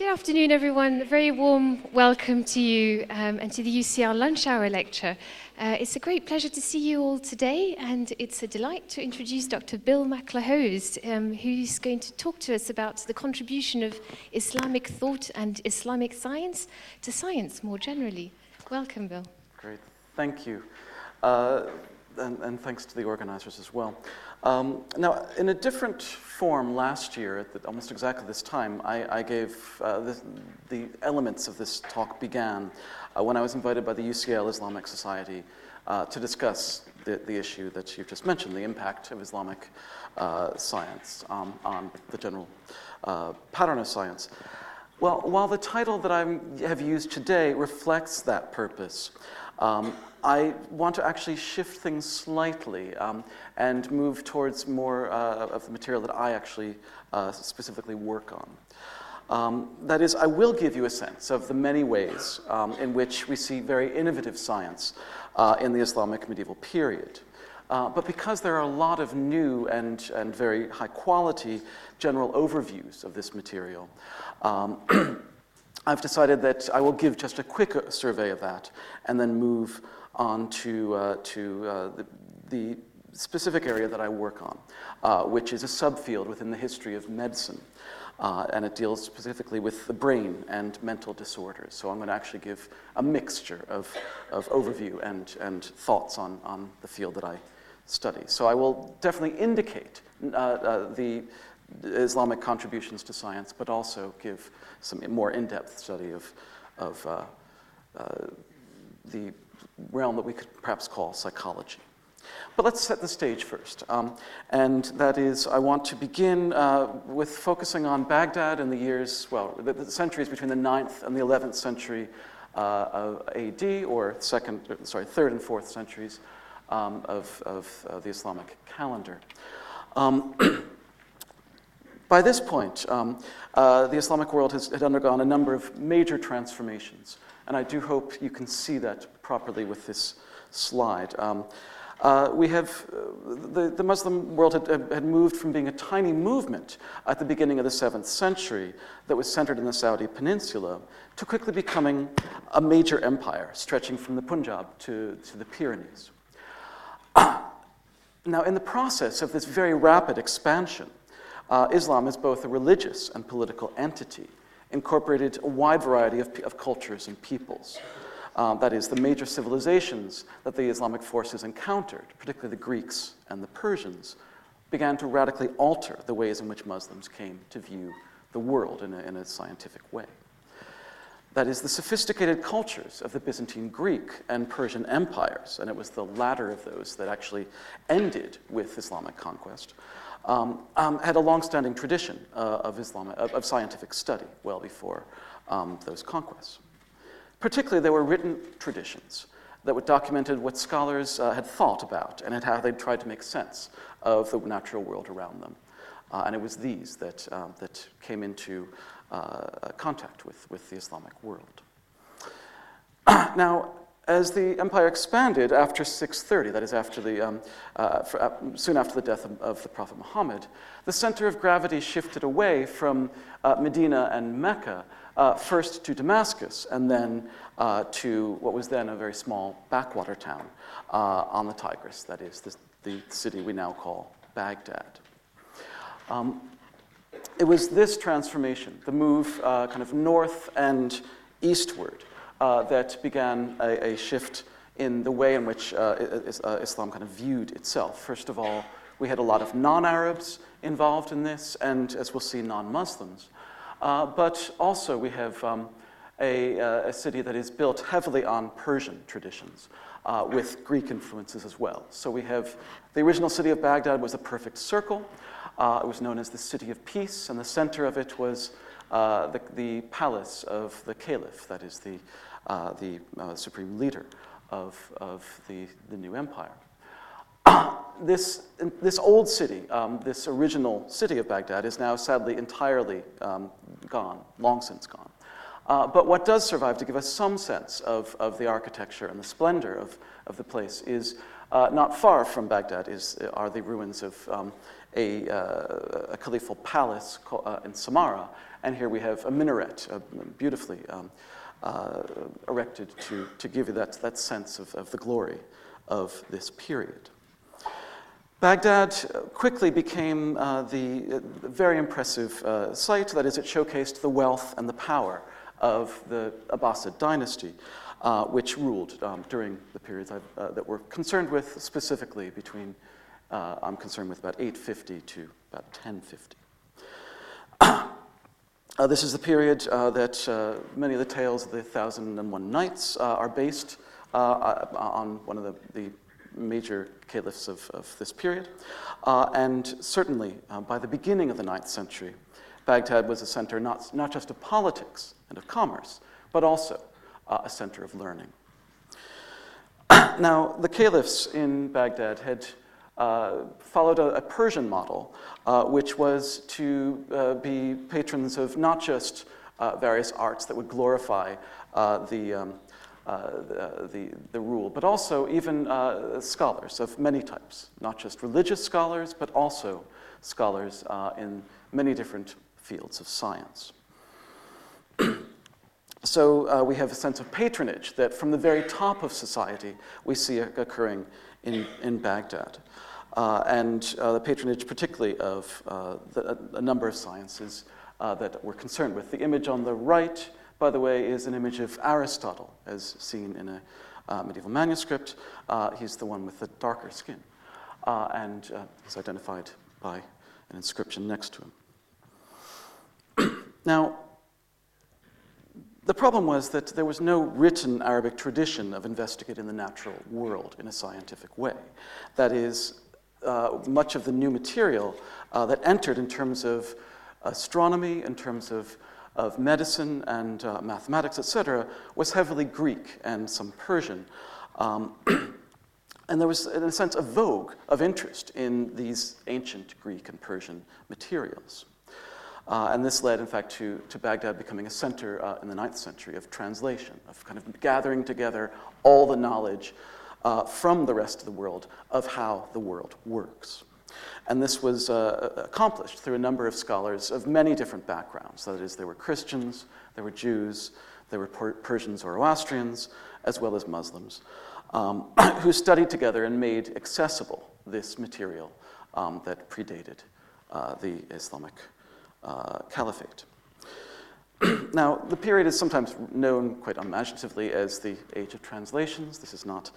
Good afternoon, everyone. A very warm welcome to you um, and to the UCL Lunch Hour Lecture. Uh, it's a great pleasure to see you all today, and it's a delight to introduce Dr. Bill MacLehose, um, who's going to talk to us about the contribution of Islamic thought and Islamic science to science more generally. Welcome, Bill. Great, thank you. Uh, and, and, thanks to the organizers as well. Um, now, in a different form last year, at the, almost exactly this time, I, I gave uh, the, the, elements of this talk began uh, when I was invited by the UCL Islamic Society uh, to discuss the, the, issue that you've just mentioned, the impact of Islamic uh, science um, on the general uh, pattern of science. Well, while the title that I have used today reflects that purpose, um, I want to actually shift things slightly um, and move towards more uh, of the material that I actually uh, specifically work on. Um, that is, I will give you a sense of the many ways um, in which we see very innovative science uh, in the Islamic medieval period. Uh, but because there are a lot of new and, and very high quality general overviews of this material, um, I've decided that I will give just a quick survey of that and then move on to, uh, to uh, the, the, specific area that I work on, uh, which is a subfield within the history of medicine. Uh, and it deals specifically with the brain and mental disorders. So I'm going to actually give a mixture of, of overview and, and thoughts on, on the field that I study. So I will definitely indicate uh, the Islamic contributions to science, but also give some more in-depth study of, of uh, uh, the realm that we could perhaps call psychology. But let's set the stage first. Um, and that is, I want to begin uh, with focusing on Baghdad in the years, well, the, the centuries between the 9th and the 11th century uh, AD, or second, sorry, third and fourth centuries um, of, of uh, the Islamic calendar. Um, by this point, um, uh, the Islamic world has, had undergone a number of major transformations. And I do hope you can see that properly with this slide. Um, uh, we have, uh, the, the Muslim world had, had moved from being a tiny movement at the beginning of the 7th century that was centered in the Saudi peninsula to quickly becoming a major empire stretching from the Punjab to, to the Pyrenees. now, in the process of this very rapid expansion, uh, Islam is both a religious and political entity incorporated a wide variety of, of cultures and peoples. Um, that is, the major civilizations that the Islamic forces encountered, particularly the Greeks and the Persians, began to radically alter the ways in which Muslims came to view the world in a, in a scientific way. That is, the sophisticated cultures of the Byzantine Greek and Persian empires, and it was the latter of those that actually ended with Islamic conquest, um, um, had a long-standing tradition uh, of, Islamic, of, of, scientific study well before um, those conquests. Particularly, there were written traditions that were documented what scholars uh, had thought about and how they tried to make sense of the natural world around them. Uh, and it was these that, um, that came into uh, contact with, with the Islamic world. now, as the empire expanded after 630, that is, after the, um, uh, for, uh, soon after the death of, of, the Prophet Muhammad, the center of gravity shifted away from uh, Medina and Mecca, uh, first to Damascus, and then uh, to what was then a very small backwater town uh, on the Tigris, that is, the, the, city we now call Baghdad. Um, it was this transformation, the move kind of north and eastward, uh, that began a, a, shift in the way in which uh, uh, Islam kind of viewed itself. First of all, we had a lot of non Arabs involved in this, and as we'll see, non Muslims. Uh, but also, we have um, a, uh, a, city that is built heavily on Persian traditions. Uh, with Greek influences as well. So we have the original city of Baghdad was a perfect circle. it was known as the City of Peace, and the center of it was the, the palace of the caliph, that is the uh, the uh, supreme leader of, of the, the new empire. this, this old city, um, this original city of Baghdad, is now sadly entirely um, gone, long since gone. Uh, but what does survive to give us some sense of, of the architecture and the splendor of, of the place is Uh, not far from Baghdad is, are the ruins of um, a, uh, a, caliphal palace uh, in Samarra, and here we have a minaret, uh, beautifully um, uh, erected to, to give you that, that sense of, of the glory of this period. Baghdad quickly became uh, the uh, very impressive uh, site. That is, it showcased the wealth and the power of the Abbasid dynasty, uh, which ruled um, during the periods uh, that we're concerned with, specifically between, uh, I'm concerned with about 850 to about 1050. this is the period that many of the tales of the Thousand and One Nights are based on one of the, the major caliphs of, of this period. Uh, and certainly, uh, by the beginning of the ninth century, Baghdad was a center not, not just of politics and of commerce, but also uh, a center of learning. now, the caliphs in Baghdad had uh, followed a, a, Persian model, uh, which was to uh, be patrons of not just various arts that would glorify the, um, the, the, the, rule, but also even uh, scholars of many types, not just religious scholars, but also scholars uh, in many different fields of science. so uh, we have a sense of patronage that from the very top of society we see occurring in, in Baghdad. Uh, and uh, the patronage, particularly of the, a number of sciences that we're concerned with. The image on the right by the way, is an image of Aristotle, as seen in a uh, medieval manuscript. Uh, he's the one with the darker skin, uh, and uh, he's identified by an inscription next to him. now, the problem was that there was no written Arabic tradition of investigating the natural world in a scientific way. That is, uh, much of the new material uh, that entered in terms of astronomy, in terms of of medicine and uh, mathematics, etc., was heavily Greek and some Persian. Um, and there was, in a sense, a vogue of interest in these ancient Greek and Persian materials. Uh, and this led, in fact, to, to Baghdad becoming a center uh, in the ninth century of translation, of kind of gathering together all the knowledge uh, from the rest of the world of how the world works. And this was uh, accomplished through a number of scholars of many different backgrounds. That is, there were Christians, there were Jews, there were per- Persian Zoroastrians, as well as Muslims, um, who studied together and made accessible this material um, that predated uh, the Islamic uh, Caliphate. now, the period is sometimes known quite imaginatively as the Age of Translations. This is not,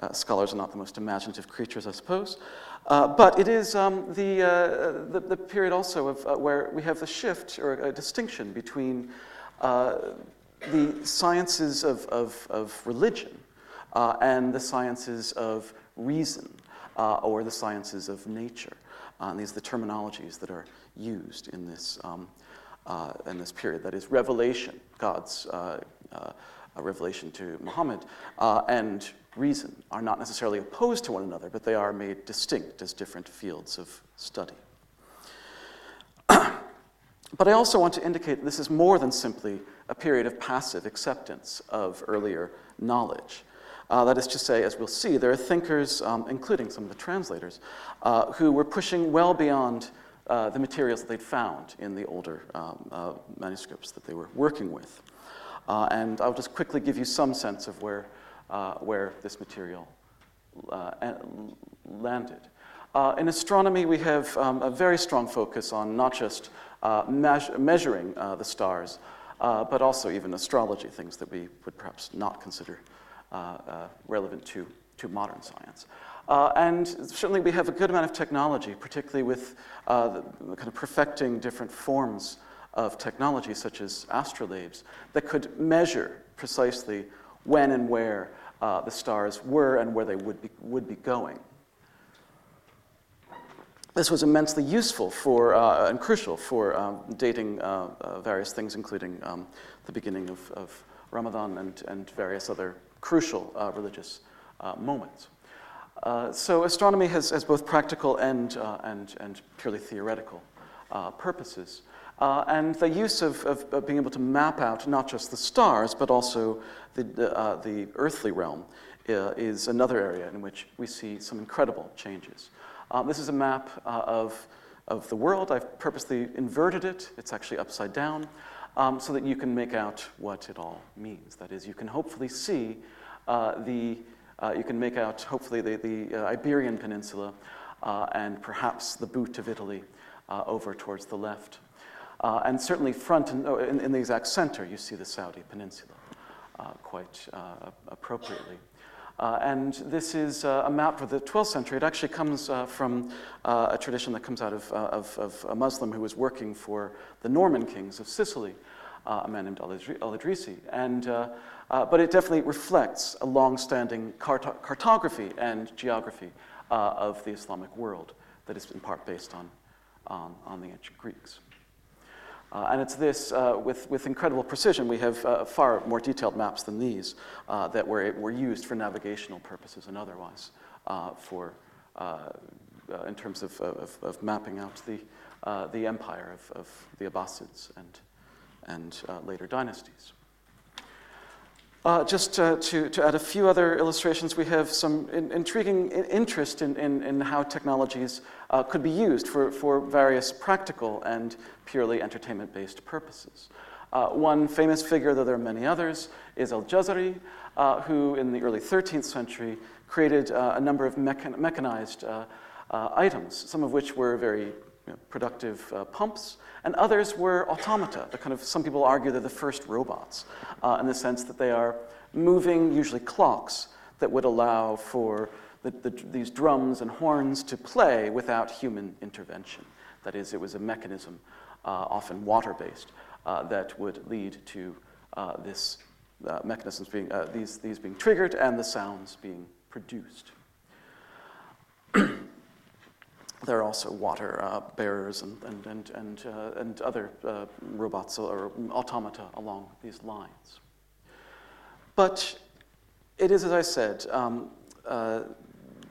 uh, scholars are not the most imaginative creatures, I suppose. Uh, but it is um, the, uh, the, the, period also of, uh, where we have the shift or a distinction between uh, the sciences of, of, of religion uh, and the sciences of reason or the sciences of nature. and these are the terminologies that are used in this, um, in this period. That is revelation, God's revelation to Muhammad, and reason are not necessarily opposed to one another, but they are made distinct as different fields of study. but I also want to indicate this is more than simply a period of passive acceptance of earlier knowledge. Uh, that is to say, as we'll see, there are thinkers, um, including some of the translators, uh, who were pushing well beyond uh, the materials that they'd found in the older um, uh, manuscripts that they were working with. Uh, and I'll just quickly give you some sense of where uh, where this material uh, landed. Uh, in astronomy, we have um, a very strong focus on not just uh, me- measuring uh, the stars, uh, but also even astrology, things that we would perhaps not consider relevant to, to modern science. and certainly, we have a good amount of technology, particularly with the, kind of perfecting different forms of technology, such as astrolabes, that could measure precisely when and where uh, the stars were and where they would be, would be going. This was immensely useful for, uh, and crucial for um, dating uh, uh various things, including um, the beginning of, of, Ramadan and, and various other crucial uh, religious uh, moments. so astronomy has, has both practical and, and, and purely theoretical purposes. Uh, and the use of, of, being able to map out not just the stars, but also the, uh, the earthly realm uh, is another area in which we see some incredible changes. Um, this is a map uh, of, of the world. I've purposely inverted it, it's actually upside down, um, so that you can make out what it all means. That is, you can hopefully see uh, the, uh, you can make out hopefully the, the uh, Iberian Peninsula uh, and perhaps the boot of Italy over towards the left. and certainly front and, oh, in, in, the exact center, you see the Saudi Peninsula quite appropriately. Uh, and this is uh, a map for the 12th century. It actually comes uh, from uh, a tradition that comes out of, uh, of, of, a Muslim who was working for the Norman kings of Sicily, uh, a man named Al-Idrisi. And, but it definitely reflects a long-standing cart- cartography and geography of the Islamic world that is in part based on, on, on the ancient Greeks. Uh, and it's this, uh, with, with incredible precision, we have uh, far more detailed maps than these uh, that were, were used for navigational purposes and otherwise uh, for, uh, in terms of, of, of, mapping out the, the empire of, of the Abbasids and, and later dynasties. Uh, just uh, to, to add a few other illustrations, we have some in, intriguing interest in, in, in, how technologies uh, could be used for, for various practical and purely entertainment based purposes. Uh, one famous figure, though there are many others, is Al Jazari, uh, who in the early 13th century created uh, a number of mechan- mechanized items, some of which were very you know, productive uh, pumps, and others were automata. The kind of some people argue they're the first robots, uh, in the sense that they are moving, usually clocks, that would allow for the, the, these drums and horns to play without human intervention. That is, it was a mechanism, uh, often water-based, uh, that would lead to uh, this uh, mechanisms being these these being triggered and the sounds being produced. There are also water uh, bearers and, and, and, and, uh, and other uh, robots or automata along these lines. But it is, as I said, um, uh,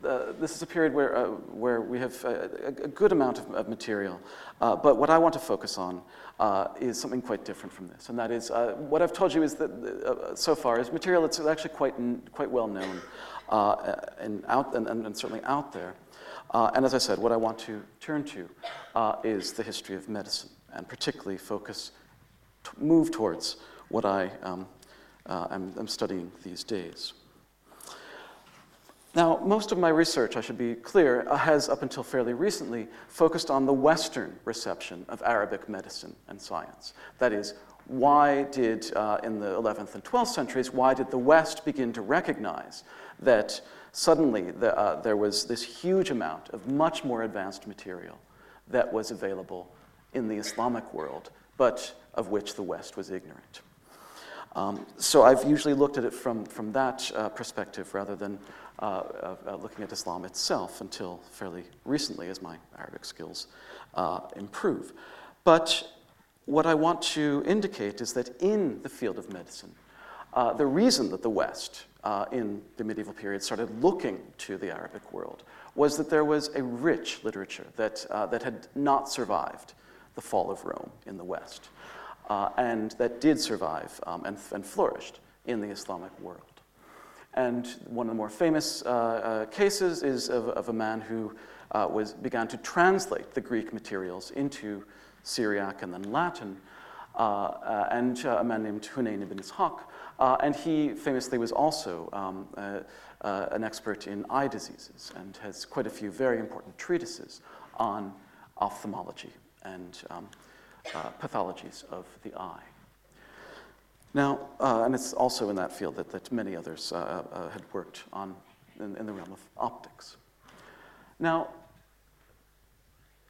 uh, this is a period where, uh, where we have a, a good amount of, of material. but what I want to focus on is something quite different from this. And that is, what I've told you is that so far is material that's actually quite, quite well known and, out, and, and certainly out there. Uh, and as I said, what I want to turn to uh, is the history of medicine, and particularly focus, t- move towards what I um, uh, am, am studying these days. Now, most of my research, I should be clear, uh, has up until fairly recently focused on the Western reception of Arabic medicine and science. That is, why did, uh, in the 11th and 12th centuries, why did the West begin to recognize that suddenly the, uh, there was this huge amount of much more advanced material that was available in the Islamic world, but of which the West was ignorant. Um, so I've usually looked at it from, from that uh, perspective rather than uh, uh, looking at Islam itself until fairly recently as my Arabic skills uh, improve. But what I want to indicate is that in the field of medicine, uh, the reason that the West uh, in the medieval period started looking to the Arabic world was that there was a rich literature that, uh, that had not survived the fall of Rome in the West, uh, and that did survive um, and, and, flourished in the Islamic world. And one of the more famous uh, cases is of, of, a man who was, began to translate the Greek materials into Syriac and then Latin, and a man named Hunayn ibn Ishaq, uh, and he famously was also um, uh, uh, an expert in eye diseases and has quite a few very important treatises on ophthalmology and um, uh, pathologies of the eye. Now, uh, and it's also in that field that, that many others uh, had worked on in, in the realm of optics. Now,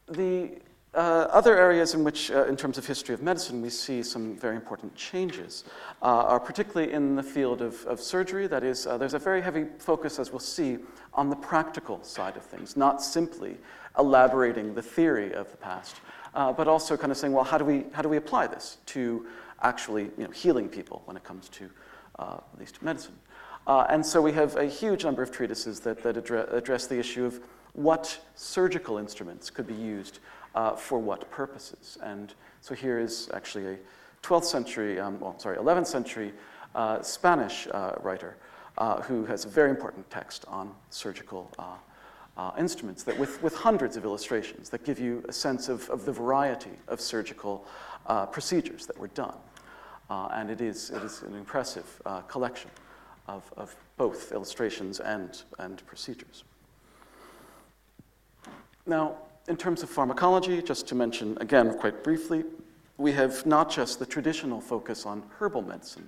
the uh, other areas in which, uh, in terms of history of medicine, we see some very important changes uh, are particularly in the field of, of surgery. That is, uh, there's a very heavy focus, as we'll see, on the practical side of things, not simply elaborating the theory of the past, uh, but also kind of saying, well, how do we, how do we apply this to actually you know, healing people when it comes to uh, at least medicine? and so we have a huge number of treatises that, that address, address the issue of what surgical instruments could be used uh, for what purposes. And so here is actually a 12th century, um, well, sorry, 11th century uh, Spanish uh, writer uh, who has a very important text on surgical uh, instruments that with, with hundreds of illustrations that give you a sense of, of the variety of surgical procedures that were done. And it is, it is an impressive collection of, of both illustrations and, and procedures. Now, in terms of pharmacology, just to mention again quite briefly, we have not just the traditional focus on herbal medicine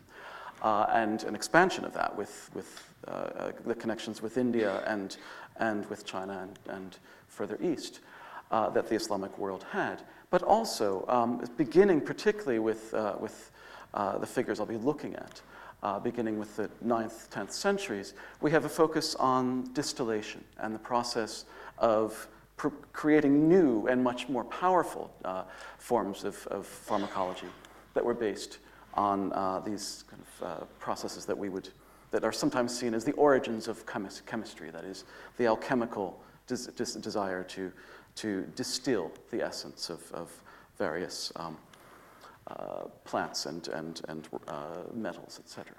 uh, and an expansion of that with, with uh, uh, the connections with India and, and with China and, and further east uh, that the Islamic world had, but also um, beginning particularly with, uh, with uh, the figures I'll be looking at. Uh, beginning with the 9th, 10th centuries, we have a focus on distillation and the process of pr- creating new and much more powerful uh, forms of, of, pharmacology that were based on uh, these kind of uh, processes that we would that are sometimes seen as the origins of chemis- chemistry. That is, the alchemical des- des- desire to to distill the essence of, of various um, uh, plants and and and uh, metals, etc.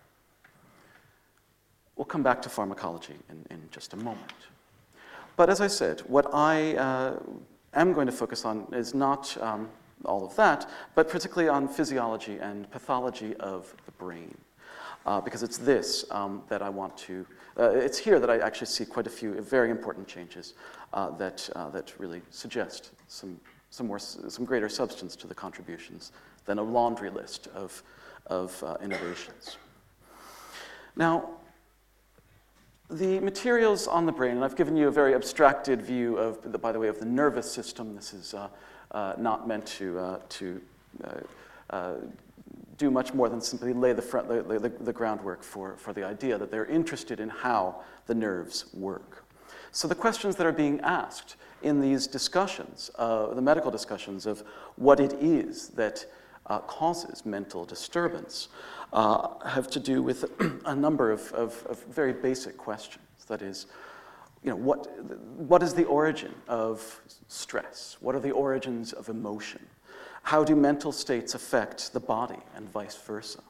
We'll come back to pharmacology in, in just a moment. But as I said, what I uh, am going to focus on is not um, all of that, but particularly on physiology and pathology of the brain. Uh, because it's this um, that I want to, uh, it's here that I actually see quite a few very important changes uh, that, uh, that really suggest some, some, more, some greater substance to the contributions than a laundry list of, of uh, innovations. Now, the materials on the brain, and I've given you a very abstracted view of, by the way, of the nervous system. This is uh, uh, not meant to, uh, to uh, uh, do much more than simply lay the, front, the, the, the, groundwork for, for the idea that they're interested in how the nerves work. So the questions that are being asked in these discussions, uh, the medical discussions of what it is that causes mental disturbance, uh, have to do with a number of, of, of, very basic questions. That is, you know, what, what is the origin of stress? What are the origins of emotion? How do mental states affect the body and vice versa?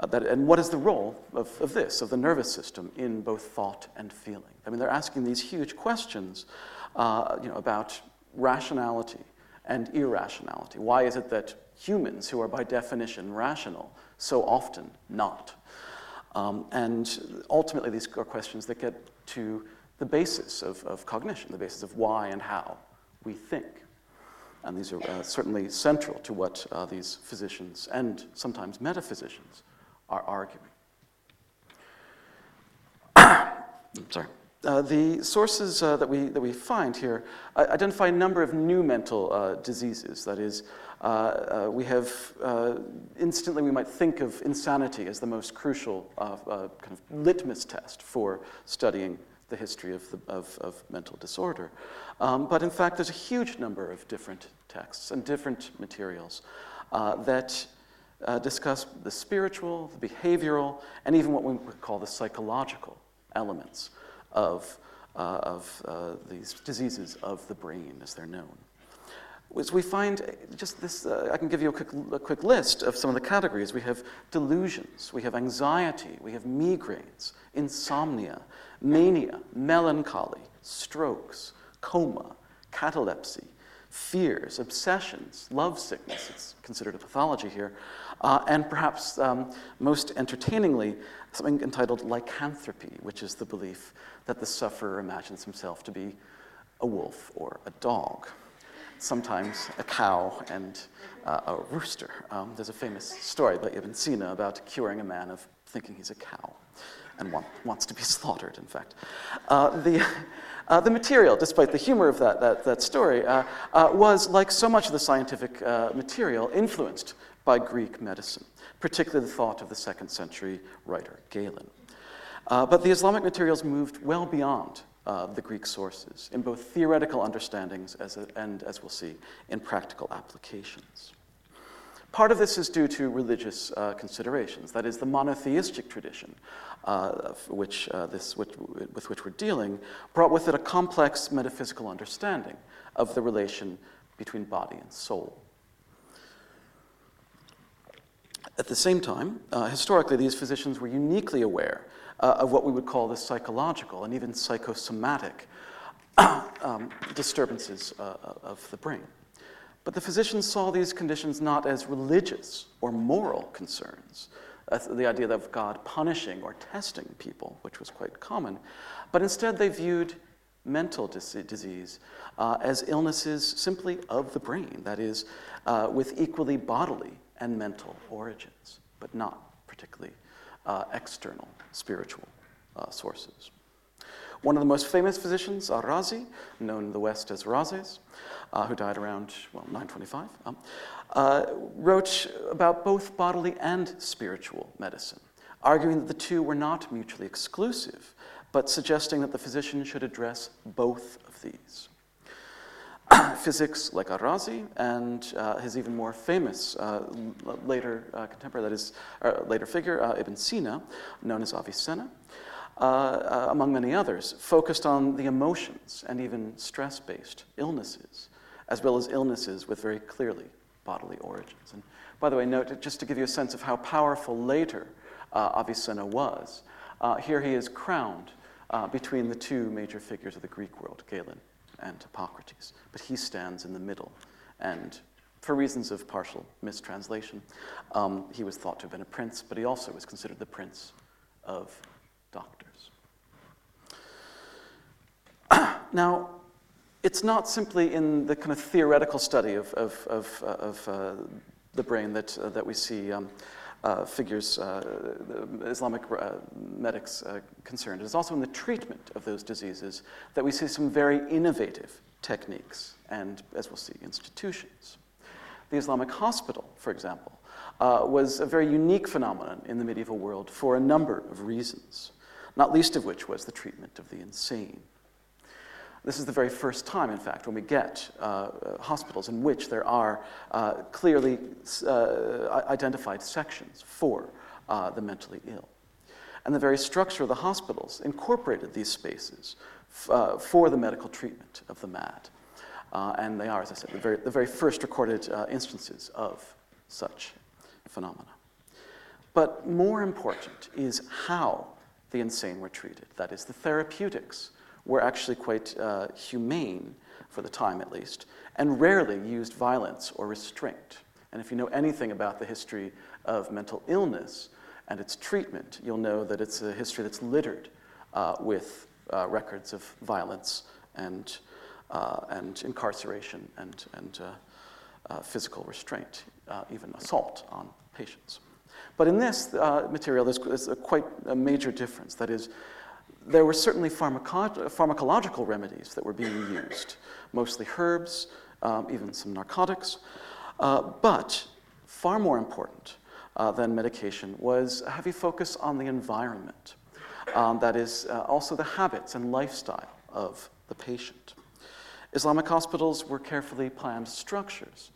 Uh, that, and what is the role of, of this, of the nervous system, in both thought and feeling? I mean, they're asking these huge questions uh, you know, about rationality and irrationality. Why is it that humans, who are by definition rational, so often not. Um, and ultimately, these are questions that get to the basis of, of cognition, the basis of why and how we think. And these are uh, certainly central to what uh, these physicians and sometimes metaphysicians are arguing. I'm sorry. Uh, the sources uh, that, we, that we find here uh, identify a number of new mental uh, diseases. That is, uh, uh, we have instantly we might think of insanity as the most crucial kind of litmus test for studying the history of, the, of, of mental disorder. Um, but in fact, there's a huge number of different texts and different materials that discuss the spiritual, the behavioral, and even what we would call the psychological elements of, uh, of uh, these diseases of the brain, as they're known. As we find just this, uh, I can give you a quick, a quick list of some of the categories. We have delusions, we have anxiety, we have migraines, insomnia, mania, melancholy, strokes, coma, catalepsy, fears, obsessions, love sickness, it's considered a pathology here, uh, and perhaps um, most entertainingly, something entitled lycanthropy, which is the belief that the sufferer imagines himself to be a wolf or a dog, sometimes a cow and uh, a rooster. Um, there's a famous story by Ibn Sina about curing a man of thinking he's a cow and want, wants to be slaughtered, in fact. Uh, the, uh, the material, despite the humor of that, that, that story, uh, uh, was, like so much of the scientific uh, material, influenced by Greek medicine, particularly the thought of the second century writer Galen. Uh, but the Islamic materials moved well beyond uh, the Greek sources in both theoretical understandings as a, and, as we'll see, in practical applications. Part of this is due to religious uh, considerations. That is, the monotheistic tradition uh, which, uh, this, which, with which we're dealing brought with it a complex metaphysical understanding of the relation between body and soul. At the same time, uh, historically, these physicians were uniquely aware uh, of what we would call the psychological and even psychosomatic um, disturbances uh, of the brain. But the physicians saw these conditions not as religious or moral concerns, the idea of God punishing or testing people, which was quite common, but instead they viewed mental dis- disease uh, as illnesses simply of the brain, that is, uh, with equally bodily and mental origins, but not particularly uh, external spiritual uh, sources. One of the most famous physicians, Razi, known in the West as Rhazes, uh, who died around, well, 925, um, uh, wrote about both bodily and spiritual medicine, arguing that the two were not mutually exclusive, but suggesting that the physician should address both of these. Physics like Ar-Razi and uh, his even more famous uh, later uh, contemporary, that is, uh, later figure, uh, Ibn Sina, known as Avicenna, among many others, focused on the emotions and even stress based illnesses, as well as illnesses with very clearly bodily origins. And by the way, note, just to give you a sense of how powerful later Avicenna was, here he is crowned between the two major figures of the Greek world, Galen and Hippocrates, but he stands in the middle. And for reasons of partial mistranslation, um, he was thought to have been a prince, but he also was considered the prince of doctors. now, it's not simply in the kind of theoretical study of, of, of, uh, of uh, the brain that, uh, that we see um, figures, uh, Islamic uh, medics uh, concerned. It is also in the treatment of those diseases that we see some very innovative techniques and, as we'll see, institutions. The Islamic hospital, for example, uh, was a very unique phenomenon in the medieval world for a number of reasons, not least of which was the treatment of the insane. This is the very first time, in fact, when we get uh, hospitals in which there are uh, clearly uh, identified sections for uh, the mentally ill. And the very structure of the hospitals incorporated these spaces f- uh, for the medical treatment of the mad. Uh, and they are, as I said, the very, the very first recorded instances of such phenomena. But more important is how the insane were treated, that is, the therapeutics were actually quite uh, humane, for the time at least, and rarely used violence or restraint. And if you know anything about the history of mental illness and its treatment, you'll know that it's a history that's littered uh, with uh, records of violence and, uh, and incarceration and, and uh, uh, physical restraint, even assault on patients. But in this material, there's, there's a quite a major difference. That is, there were certainly pharmaco- pharmacological remedies that were being used, mostly herbs, um, even some narcotics. Uh, but far more important uh, than medication was a heavy focus on the environment. Um, that is, uh, also the habits and lifestyle of the patient. Islamic hospitals were carefully planned structures,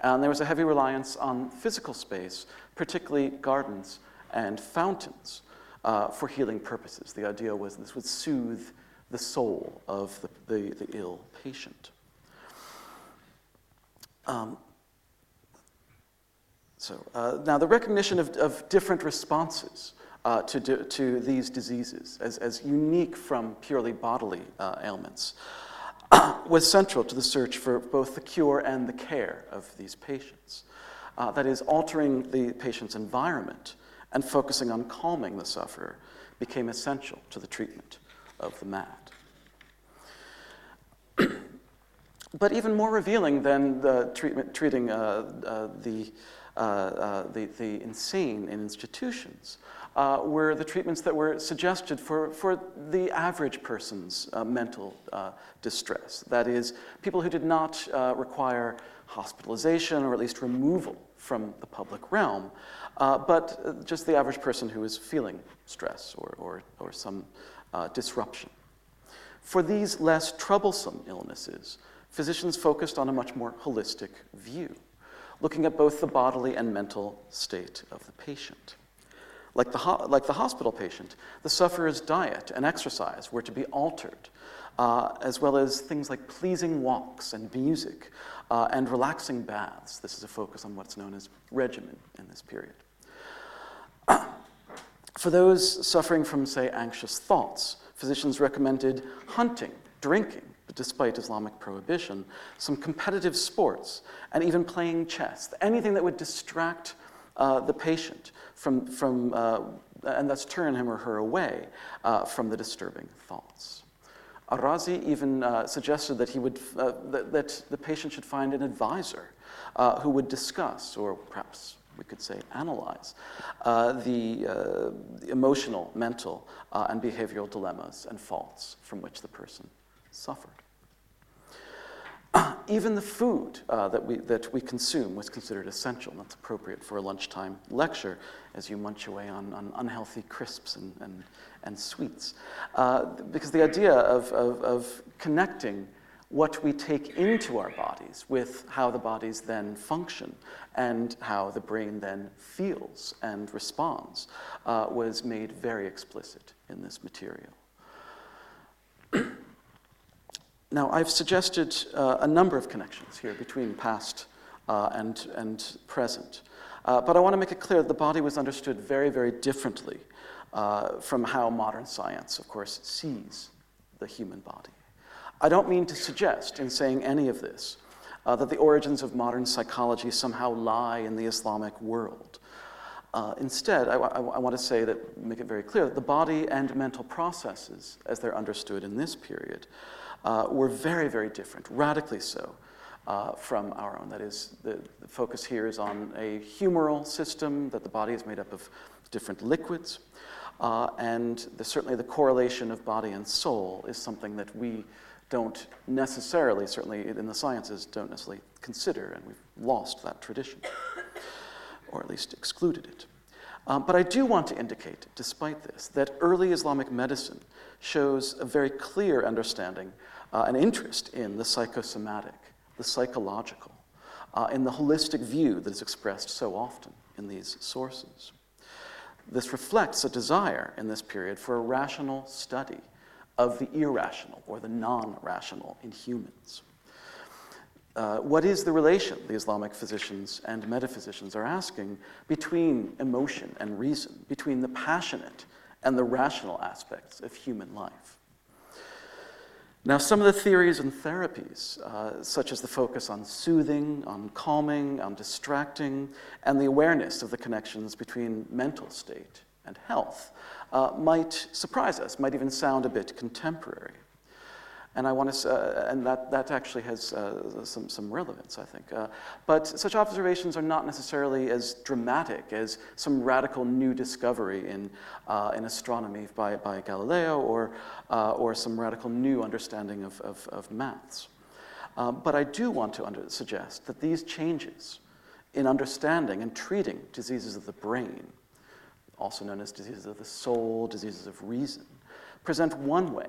and there was a heavy reliance on physical space, particularly gardens and fountains uh, for healing purposes. The idea was this would soothe the soul of the, the, the ill patient. Um, so, uh, now the recognition of, of different responses uh, to, to these diseases as, as unique from purely bodily uh, ailments was central to the search for both the cure and the care of these patients. Uh, that is, altering the patient's environment and focusing on calming the sufferer became essential to the treatment of the mad. but even more revealing than the treatment, treating uh, uh, the, uh, uh the, the, insane in institutions uh, were the treatments that were suggested for, for the average person's uh, mental distress. That is, people who did not require hospitalization or at least removal from the public realm, uh, but uh, just the average person who is feeling stress or, or, or some uh, disruption. For these less troublesome illnesses, physicians focused on a much more holistic view, looking at both the bodily and mental state of the patient. Like the, ho- like the hospital patient, the sufferer's diet and exercise were to be altered, uh, as well as things like pleasing walks and music uh, and relaxing baths. This is a focus on what's known as regimen in this period. For those suffering from, say, anxious thoughts, physicians recommended hunting, drinking, despite Islamic prohibition, some competitive sports, and even playing chess, anything that would distract uh, the patient from, from uh, and thus turn him or her away uh, from the disturbing thoughts. Ar-Razi even uh, suggested that, he would, uh, that, that, the patient should find an advisor uh, who would discuss, or perhaps we could say analyze, uh, the, uh, the, emotional, mental, and behavioral dilemmas and faults from which the person suffered. Even the food uh, that, we, that we consume was considered essential. That's appropriate for a lunchtime lecture as you munch away on, on unhealthy crisps and, and, and sweets. Uh, because the idea of, of, of connecting what we take into our bodies with how the bodies then function and how the brain then feels and responds uh, was made very explicit in this material. Now, I've suggested uh, a number of connections here between past uh, and, and present. Uh, but I want to make it clear that the body was understood very, very differently uh, from how modern science, of course, sees the human body. I don't mean to suggest, in saying any of this, uh, that the origins of modern psychology somehow lie in the Islamic world. Uh, instead, I, I, I, want to say that, make it very clear, that the body and mental processes, as they're understood in this period, uh, were very, very different, radically so. Uh, from our own. That is, the, the, focus here is on a humoral system, that the body is made up of different liquids. Uh, and the, certainly the correlation of body and soul is something that we don't necessarily, certainly in the sciences, don't necessarily consider, and we've lost that tradition, or at least excluded it. Um, but I do want to indicate, despite this, that early Islamic medicine shows a very clear understanding uh, an interest in the psychosomatic, the psychological, uh, in the holistic view that is expressed so often in these sources. This reflects a desire in this period for a rational study of the irrational or the non rational in humans. Uh, what is the relation, the Islamic physicians and metaphysicians are asking, between emotion and reason, between the passionate and the rational aspects of human life? Now, some of the theories and therapies, uh, such as the focus on soothing, on calming, on distracting, and the awareness of the connections between mental state and health, uh, might surprise us, might even sound a bit contemporary. And I want to, uh, and that, that actually has uh, some, some relevance, I think. Uh, but such observations are not necessarily as dramatic as some radical new discovery in, uh, in astronomy by, by Galileo or, uh, or some radical new understanding of, of, of maths. Uh, but I do want to under- suggest that these changes in understanding and treating diseases of the brain, also known as diseases of the soul, diseases of reason, present one way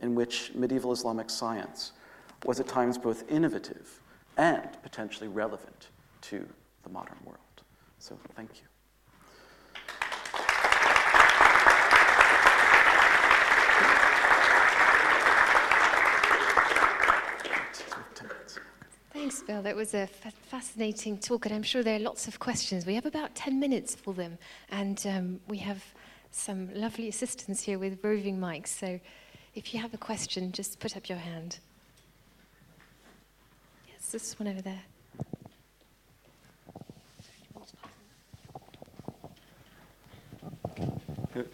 in which medieval Islamic science was at times both innovative and potentially relevant to the modern world. So, thank you. Thanks, Bill. That was a f- fascinating talk, and I'm sure there are lots of questions. We have about 10 minutes for them, and um, we have some lovely assistants here with roving mics. So if you have a question, just put up your hand. Yes, this one over there.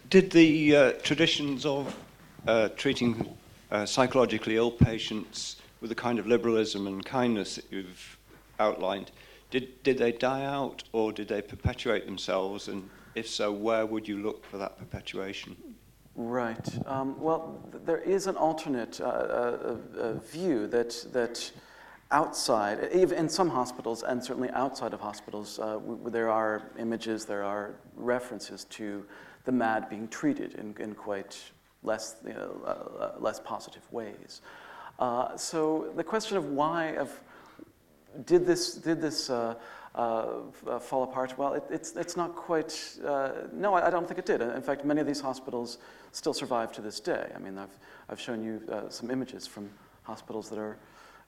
Did the uh, traditions of uh, treating uh, psychologically ill patients with the kind of liberalism and kindness that you've outlined, did, did they die out or did they perpetuate themselves? And if so, where would you look for that perpetuation? Right. Um, well, th- there is an alternate uh, uh, uh, view that, that outside, even in some hospitals and certainly outside of hospitals, uh, w- there are images, there are references to the mad being treated in, in quite less, you know, uh, uh, less positive ways. So the question of why, of did this, did this uh, uh, fall apart? Well, it, it's, it's not quite, uh, no, I, I, don't think it did. In fact, many of these hospitals still survive to this day. I mean, I've, I've shown you uh, some images from hospitals that are,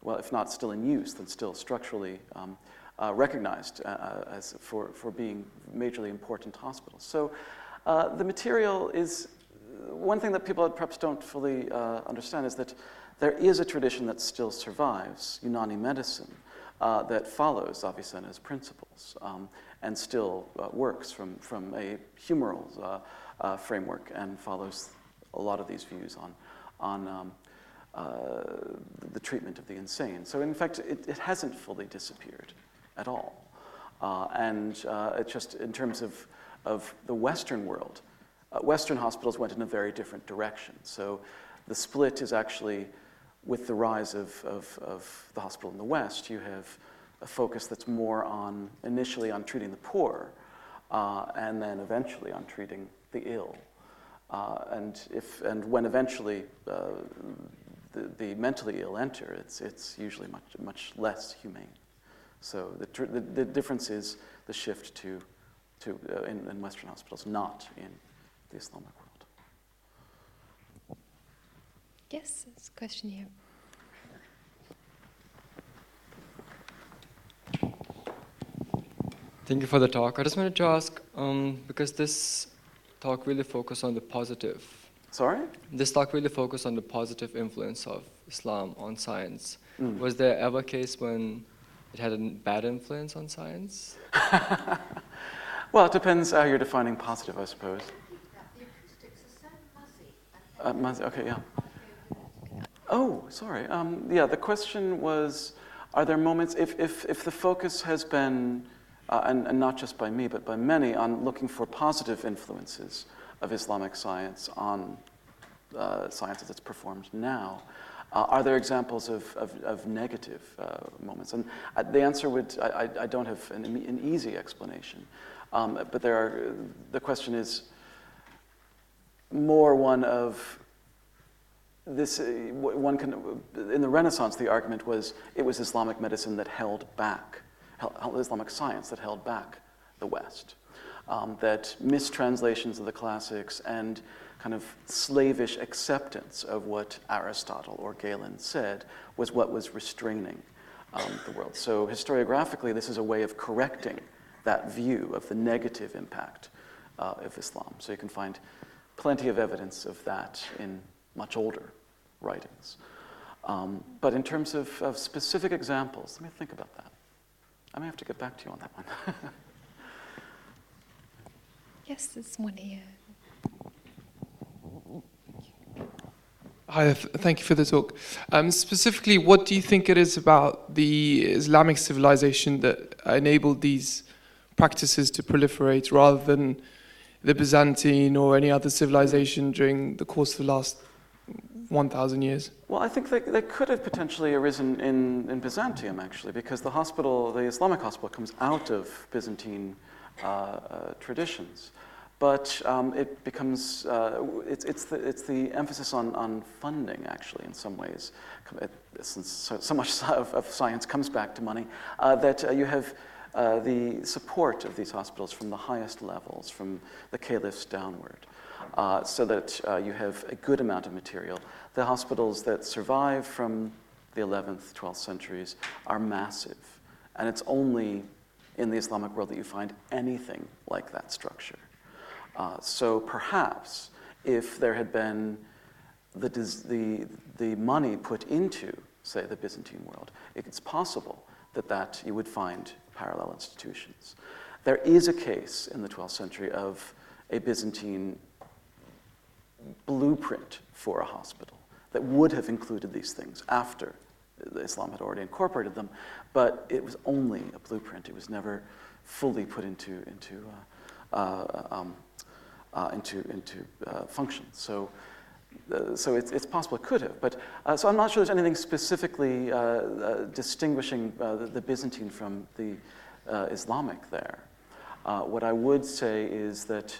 well, if not still in use, then still structurally um, uh, recognized uh, as for, for being majorly important hospitals. So Uh, the material is one thing that people perhaps don't fully uh, understand is that there is a tradition that still survives, Unani medicine, uh, that follows Avicenna's principles um, and still uh, works from, from a humoral uh, uh, framework and follows a lot of these views on, on um, uh, the treatment of the insane. So, in fact, it, it hasn't fully disappeared at all. And it's just in terms of, of the Western world, uh, Western hospitals went in a very different direction. So the split is actually with the rise of, of, of the hospital in the West, you have a focus that's more on initially on treating the poor uh, and then eventually on treating the ill. Uh, and, if, and when eventually uh, the, the mentally ill enter, it's, it's usually much, much less humane. So the, tr- the, the difference is the shift to, to uh, in, in Western hospitals, not in the Islamic world. Yes, there's a question here. Thank you for the talk. I just wanted to ask, um, because this talk really focused on the positive. Sorry? This talk really focused on the positive influence of Islam on science. Mm. Was there ever a case when it had a bad influence on science? Well, it depends how you're defining positive, I suppose. Uh, muzzy, okay, yeah. Oh, sorry. Um, yeah, the question was Are there moments, if, if, if the focus has been, uh, and, and not just by me, but by many, on looking for positive influences of Islamic science on uh, science as it's performed now, uh, are there examples of, of, of negative uh, moments? And uh, the answer would, I, I- I don't have an, an easy explanation. Um, but there are, the question is more one of this, uh, one can, in the Renaissance, the argument was it was Islamic medicine that held back, Islamic science that held back the West. Um, that mistranslations of the classics and kind of slavish acceptance of what Aristotle or Galen said was what was restraining um, the world. So, historiographically, this is a way of correcting that view of the negative impact uh, of Islam. So, you can find plenty of evidence of that in much older writings. Um, but in terms of, of specific examples, let me think about that. I may have to get back to you on that one. Yes, there's one here. Hi, th- thank you for the talk. Um, specifically, what do you think it is about the Islamic civilization that enabled these practices to proliferate rather than the Byzantine or any other civilization during the course of the last 1,000 years? Well, I think they, they could have potentially arisen in, in Byzantium, actually, because the hospital, the Islamic hospital, comes out of Byzantine uh, uh, traditions. But um, it becomes, uh, it's, it's, the, it's the emphasis on, on funding, actually, in some ways. Since so, so much of, of science comes back to money, uh, that uh, you have uh, the support of these hospitals from the highest levels, from the caliphs downward uh, so that uh, you have a good amount of material. The hospitals that survive from the 11th, 12th centuries are massive, and it's only in the Islamic world that you find anything like that structure. Uh, so perhaps if there had been the, the, the money put into, say, the Byzantine world, it's possible that, that you would find parallel institutions. There is a case in the 12th century of a Byzantine blueprint for a hospital that would have included these things after Islam had already incorporated them, but it was only a blueprint. It was never fully put into, into, uh, uh, um, uh, into, into uh, function. So, uh, so it's, it's possible it could have. But, uh, so I'm not sure there's anything specifically uh, uh, distinguishing uh, the, the Byzantine from the uh, Islamic there. What I would say is that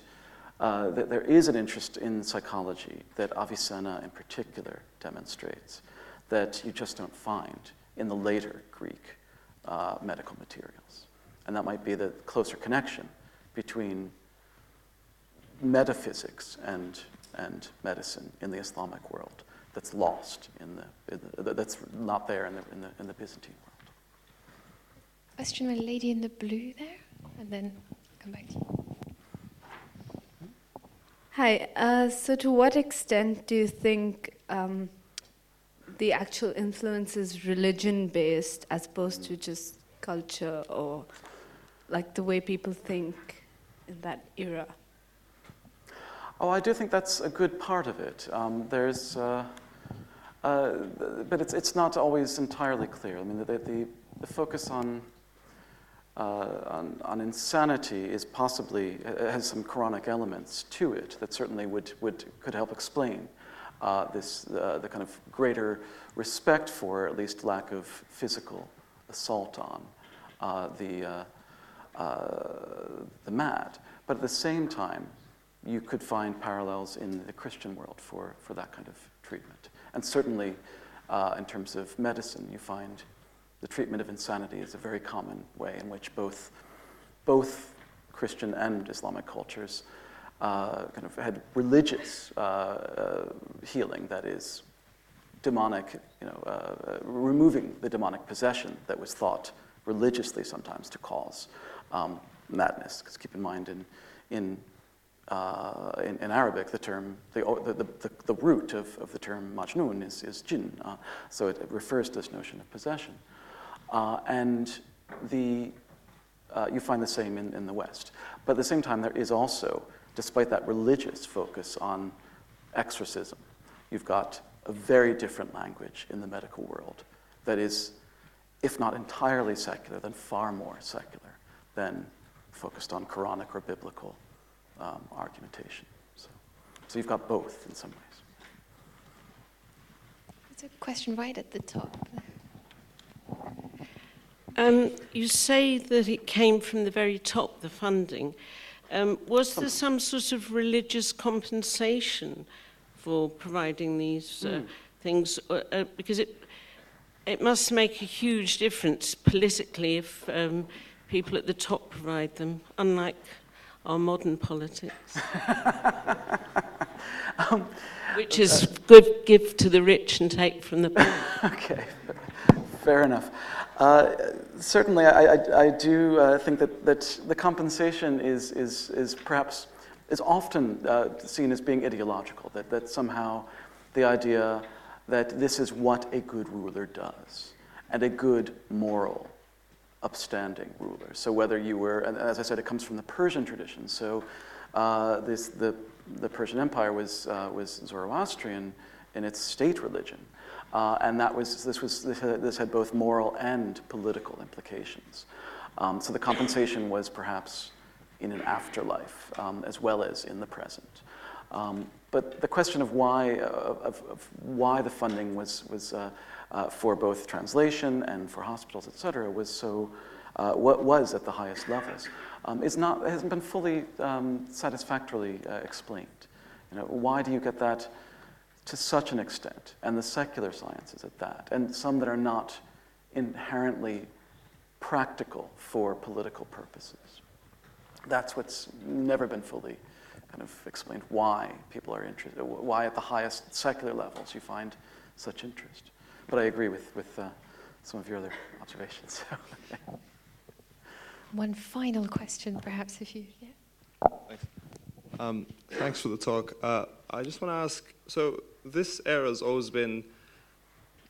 that there is an interest in psychology that Avicenna in particular demonstrates that you just don't find in the later Greek medical materials. And that might be the closer connection between metaphysics and, and medicine in the Islamic world that's lost in the, in the that's not there in the, in the, in the Byzantine world. Question from a lady in the blue there, and then come back to you. Hi. Uh, so, to what extent do you think um, the actual influence is religion based as opposed to just culture or like the way people think in that era? Oh, I do think that's a good part of it. Um, there's, uh, uh, but it's, it's not always entirely clear. I mean, the, the, the focus on, uh, on, on, insanity is possibly, has some Quranic elements to it that certainly would, would, could help explain uh, this, uh, the kind of greater respect for, at least lack of physical assault on uh, the, the mad. But at the same time, you could find parallels in the Christian world for, for that kind of treatment. And certainly, uh, in terms of medicine, you find the treatment of insanity is a very common way in which both, both Christian and Islamic cultures uh, kind of had religious uh, uh healing that is demonic, you know, uh, uh, removing the demonic possession that was thought religiously sometimes to cause um, madness. Because keep in mind, in, in uh, in, in, Arabic, the term, the, the, the, the, root of, of the term majnun is, is jinn. Uh, so it, it, refers to this notion of possession. Uh, and the, uh, you find the same in, in the West. But at the same time, there is also, despite that religious focus on exorcism, you've got a very different language in the medical world that is, if not entirely secular, then far more secular than focused on Quranic or biblical um, argumentation. So, so you've got both in some ways. There's a question right at the top. Um, you say that it came from the very top, the funding. Um, was there some sort of religious compensation for providing these uh, mm. things? Uh, uh, because it, it must make a huge difference politically if um, people at the top provide them, unlike our modern politics. um, Which is uh, good, give to the rich and take from the poor. okay, fair enough. Uh, certainly, I, I, I do uh, think that, that the compensation is, is, is perhaps is often uh, seen as being ideological, that, that somehow the idea that this is what a good ruler does, and a good moral upstanding ruler. So whether you were, and as I said, it comes from the Persian tradition. So uh, this, the, the Persian Empire was, uh, was Zoroastrian in its state religion. Uh, and that was, this, was, this had, this, had, both moral and political implications. Um, so the compensation was perhaps in an afterlife um, as well as in the present. Um, but the question of why, uh, of, of, why the funding was, was uh, for both translation and for hospitals, et cetera, was so, uh, what was at the highest levels, um, is not, hasn't been fully um, satisfactorily uh, explained. You know, why do you get that to such an extent, and the secular sciences at that, and some that are not inherently practical for political purposes? That's what's never been fully kind of explained why people are interested, why at the highest secular levels you find such interest. But I agree with, with uh, some of your other observations. One final question, perhaps, if you. Yeah. Thanks. Um, thanks for the talk. Uh, I just want to ask so, this era has always been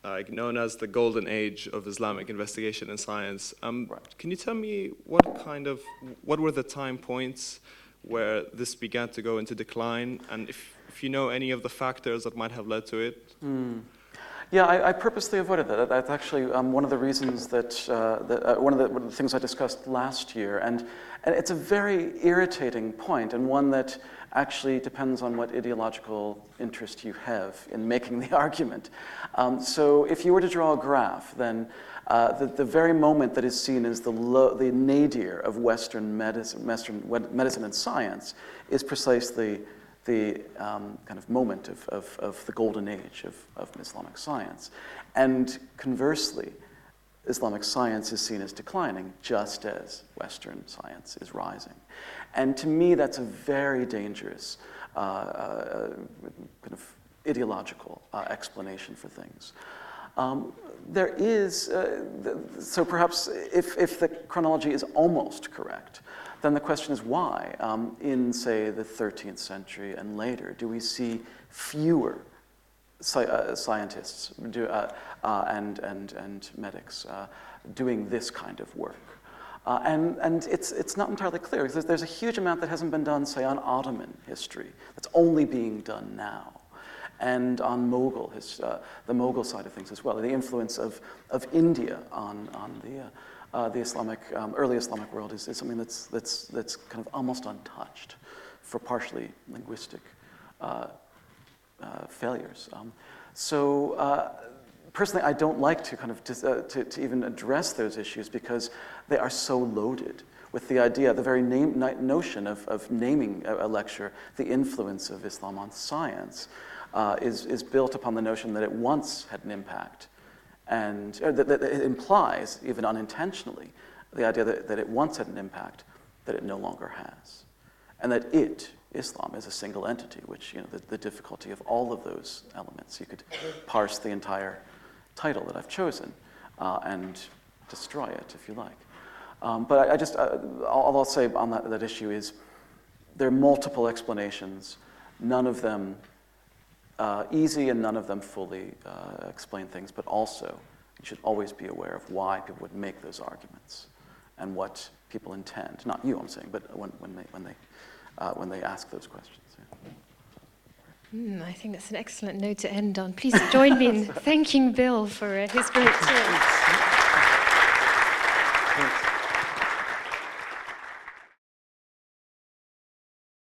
like known as the golden age of Islamic investigation and science. Um, right. Can you tell me what kind of what were the time points where this began to go into decline, and if, if you know any of the factors that might have led to it? Mm. Yeah, I, I, purposely avoided that. That's actually um, one of the reasons that, uh, that uh, one, of the, one, of the, things I discussed last year. And, and it's a very irritating point, and one that actually depends on what ideological interest you have in making the argument. Um, so if you were to draw a graph, then uh, the, the very moment that is seen as the, lo- the nadir of Western medicine, Western medicine and science is precisely the um, kind of moment of, of, of, the golden age of, of Islamic science. And conversely, Islamic science is seen as declining just as Western science is rising. And to me, that's a very dangerous uh, uh, kind of ideological uh, explanation for things. Um, there is, uh, so perhaps if, if the chronology is almost correct, then the question is why, um, in, say, the 13th century and later, do we see fewer sci- uh, scientists do, uh, uh, and, and, and medics uh, doing this kind of work? Uh, and and it's, it's not entirely clear. There's, there's a huge amount that hasn't been done, say, on Ottoman history, that's only being done now. And on Mughal, his, uh, the Mughal side of things as well, the influence of, of India on, on the, uh, uh, the Islamic, um, early Islamic world is, is something that's, that's, that's kind of almost untouched for partially linguistic uh, uh, failures. Um, so uh, personally, I don't like to kind of dis- uh, to, to even address those issues because they are so loaded with the idea, the very name, notion of, of naming a, a lecture, the influence of Islam on science, uh, is, is built upon the notion that it once had an impact, and that, that it implies, even unintentionally, the idea that, that it once had an impact that it no longer has, and that it, Islam, is a single entity, which, you know, the, the difficulty of all of those elements, you could parse the entire title that I've chosen uh, and destroy it, if you like. Um, but I, I just, uh, all I'll say on that, that issue is there are multiple explanations, none of them uh, easy and none of them fully uh, explain things, but also you should always be aware of why people would make those arguments and what people intend. Not you, I'm saying, but when, when, they, when, they, uh, when they ask those questions. yeah. Mm, I think that's an excellent note to end on. Please join me in thanking Bill for uh, his great talk.